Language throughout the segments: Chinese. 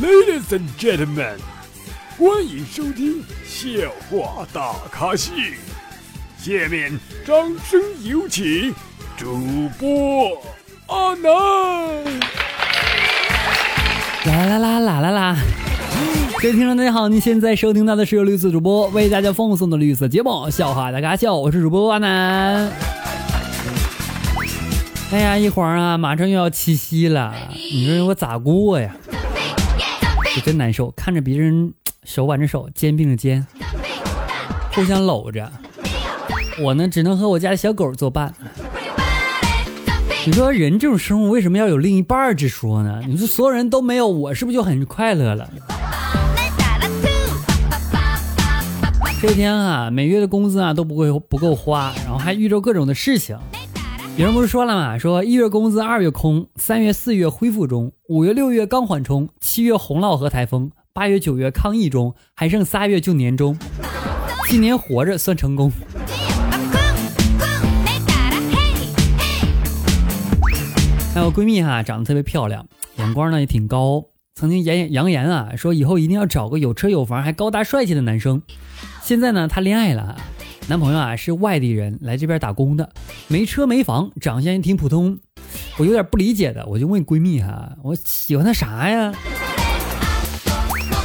Ladies and gentlemen，欢迎收听笑话大咖秀。下面掌声有请主播阿南。啦啦啦啦啦啦！各位听众大家好，您现在收听到的是由绿色主播为大家奉送的绿色节目《笑话大咖秀》，我是主播阿南。哎呀，一会儿啊，马上又要七夕了，你说我咋过呀？真难受，看着别人手挽着手，肩并着肩，互相搂着，我呢只能和我家的小狗作伴。你说人这种生物为什么要有另一半之说呢？你说所有人都没有，我是不是就很快乐了？这天啊，每月的工资啊都不会不够花，然后还遇着各种的事情。有人不是说了吗？说一月工资二月空，三月四月恢复中，五月六月刚缓冲，七月洪涝和台风，八月九月抗疫中，还剩仨月就年终，今年活着算成功。还有闺蜜哈，长得特别漂亮，眼光呢也挺高，曾经言扬言啊，说以后一定要找个有车有房还高大帅气的男生。现在呢，她恋爱了。男朋友啊是外地人来这边打工的，没车没房，长相也挺普通。我有点不理解的，我就问闺蜜哈，我喜欢他啥呀？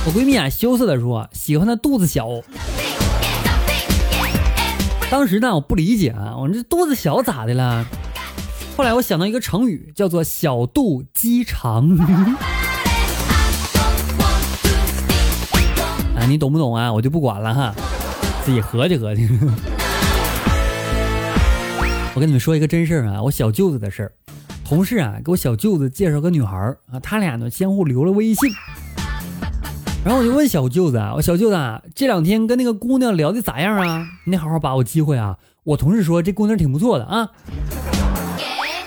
我闺蜜啊羞涩的说，喜欢他肚子小。当时呢我不理解啊，我说这肚子小咋的了？后来我想到一个成语，叫做小肚鸡肠。啊，你懂不懂啊？我就不管了哈。自己合计合计。我跟你们说一个真事儿啊，我小舅子的事儿。同事啊给我小舅子介绍个女孩儿啊，他俩呢相互留了微信。然后我就问小舅子啊，我小舅子啊这两天跟那个姑娘聊的咋样啊？你好好把握机会啊！我同事说这姑娘挺不错的啊。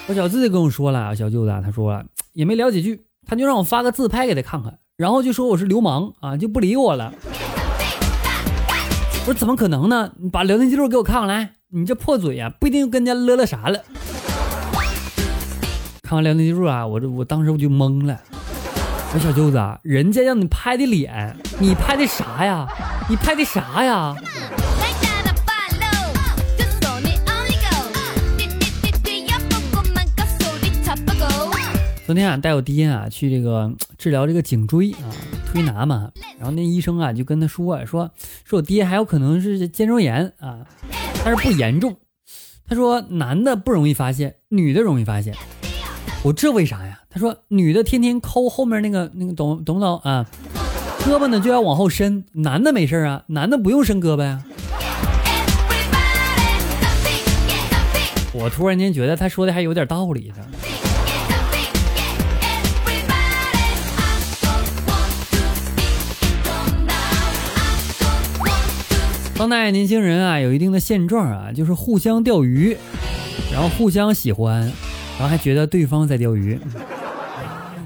我小舅子跟我说了，小舅子他说也没聊几句，他就让我发个自拍给他看看，然后就说我是流氓啊，就不理我了。我说怎么可能呢？你把聊天记录给我看看来，你这破嘴呀，不一定跟人家乐乐啥了。看完聊天记录啊，我这我当时我就懵了。我小舅子啊，人家让你拍的脸，你拍的啥呀？你拍的啥呀？昨天啊，带我爹啊去这个治疗这个颈椎啊。推拿嘛，然后那医生啊就跟他说说说我爹还有可能是肩周炎啊，但是不严重。他说男的不容易发现，女的容易发现。我这为啥呀？他说女的天天抠后面那个那个懂懂不懂啊？胳膊呢就要往后伸，男的没事啊，男的不用伸胳膊呀。我突然间觉得他说的还有点道理呢。当代年轻人啊，有一定的现状啊，就是互相钓鱼，然后互相喜欢，然后还觉得对方在钓鱼。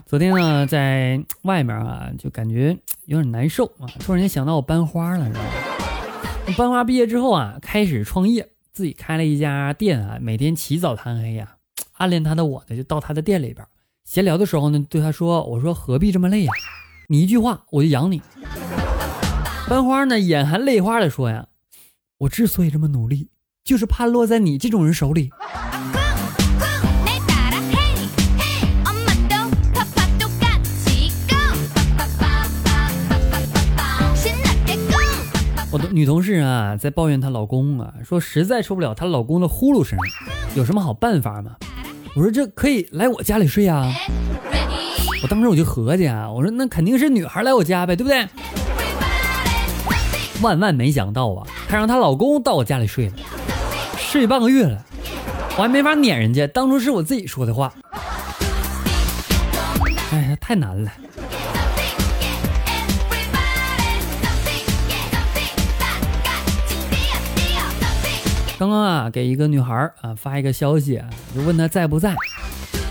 昨天呢，在外面啊，就感觉有点难受啊，突然间想到我班花了，知道吗？班花毕业之后啊，开始创业，自己开了一家店啊，每天起早贪黑呀。暗恋他的我呢，就到他的店里边闲聊的时候呢，对他说：“我说何必这么累呀？你一句话我就养你。”班花呢，眼含泪花的说呀：“我之所以这么努力，就是怕落在你这种人手里。”我的女同事啊，在抱怨她老公啊，说实在受不了她老公的呼噜声，有什么好办法吗？我说这可以来我家里睡啊。我当时我就合计啊，我说那肯定是女孩来我家呗，对不对？万万没想到啊，她让她老公到我家里睡了，睡半个月了，我还没法撵人家。当初是我自己说的话，哎呀，太难了。刚刚啊，给一个女孩啊发一个消息，就问她在不在，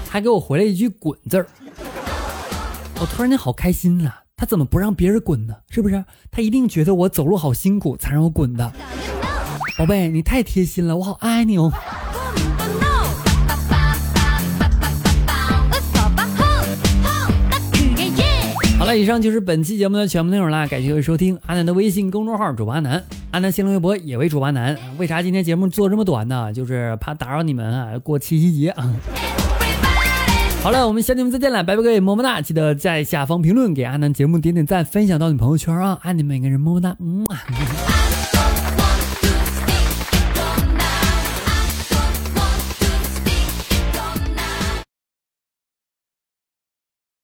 还给我回了一句“滚”字儿。我突然间好开心呐！他怎么不让别人滚呢？是不是？他一定觉得我走路好辛苦，才让我滚的。宝贝，你太贴心了，我好爱你哦。好了。以上就是本期节目的全部内容啦，感谢各位收听。阿南的微信公众号主播阿南，阿南新浪微博也为主播阿南。为啥今天节目做这么短呢？就是怕打扰你们啊，过七夕节啊。好了，我们下期节目再见了，拜拜各位，么么哒！记得在下方评论给阿南节目点点赞，分享到你朋友圈啊，爱你们每个人，么么哒，嗯。